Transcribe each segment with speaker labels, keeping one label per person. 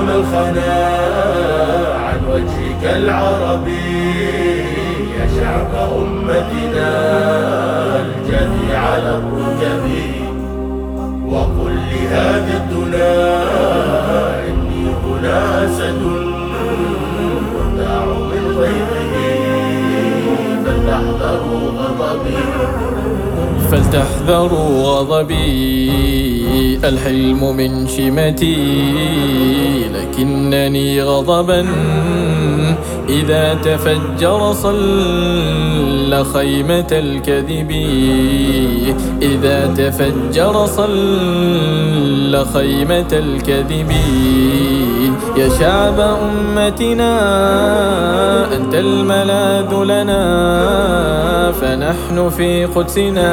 Speaker 1: ما الخنا عن وجهك العربي يا شعب أمتنا الجثي على الركب. وقل لهذه الدنا إني هنا أسد وداع من غيظه فلتحذروا غضبي.
Speaker 2: فلتحذروا غضبي. الحلم من شمتي لكنني غضبا. إذا تفجر صل خيمة الكذب. إذا تفجر صل خيمة الكذب. يا شعب أمتنا أنت الملاذ لنا فنحن في قدسنا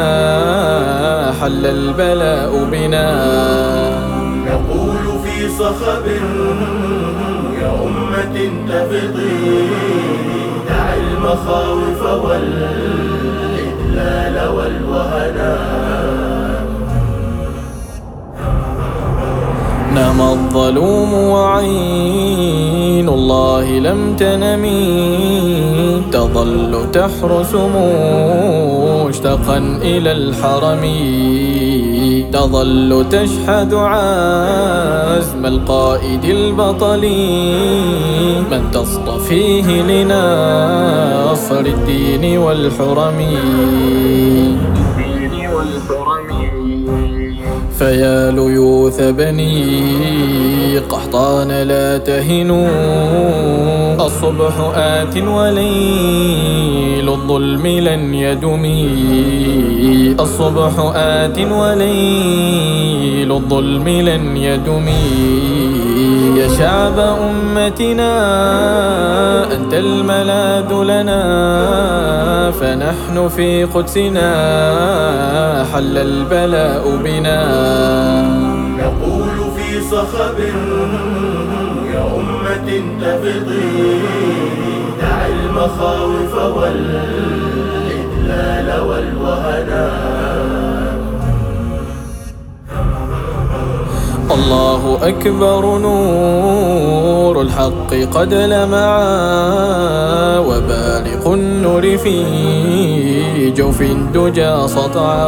Speaker 2: حل البلاء بنا.
Speaker 1: نقول في صخب يا أمة تفضي دع المخاوف والإدلال والوهنا
Speaker 2: نام الظلوم وعين الله لم تنمي تظل تحرس مشتقا إلى الحرم تظل تشحذ عزم القائد البطل من تصطفيه لنصر الدين والحرم. فيا ليوث بني قحطان لا تهنوا الصبح آت وليل. الظلم لن يدمي. الصبح آت وليل الظلم لن يدمي. يا شعب أمتنا أنت الملاذ لنا. فنحن في قدسنا حل البلاء بنا.
Speaker 1: نقول في صخب يا أمة تفضي دع المخاوف والإدلال
Speaker 2: أكبر نور الحق قد لمعا وبارق النور في جوف الدجى سطعا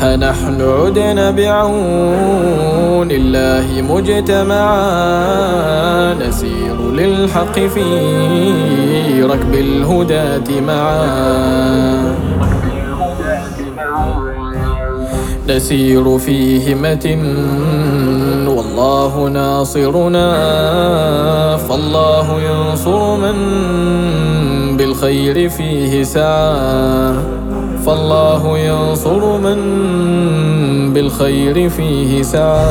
Speaker 2: ها نحن عدنا بعون الله مجتمعا. نسير للحق في ركب الهداة معا نسير في همة والله ناصرنا فالله ينصر من بالخير فيه سعى. فالله ينصر من بالخير فيه سعى.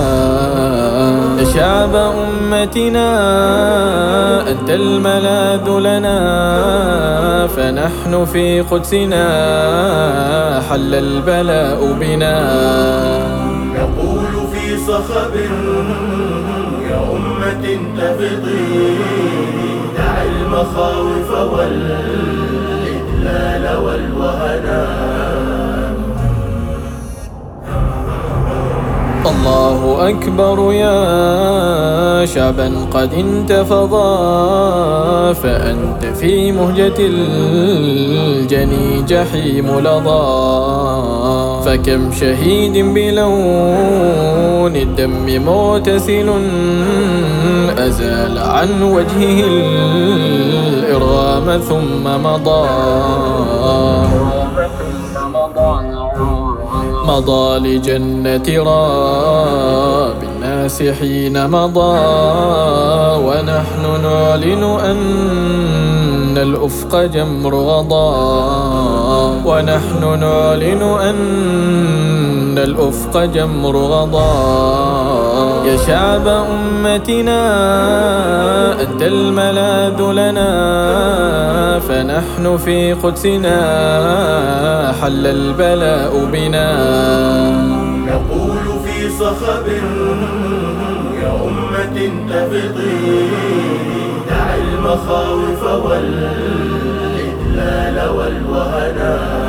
Speaker 2: يا شعب أمتنا أنت الملاذ لنا فنحن في قدسنا. حل البلاء بنا.
Speaker 1: نقول في صخب يا أمة تفضي دع المخاوف والإدلال
Speaker 2: أكبر يا شعبا قد انتفضا فأنت في مهجة الجني جحيم لظى فكم شهيد بلون الدم مغتسل أزال عن وجهه الإرغام ثم مضى. مضى لجنة راب الناس حين مضى ونحن نعلن أن الأفق جمر غضا ونحن نعلن أن الأفق جمر غضا يا شعب أمتنا أنت الملاذ لنا فنحن في قدسنا حل البلاء بنا.
Speaker 1: نقول في صخب يا أمة تفضي دع المخاوف والإدلال والوهنا.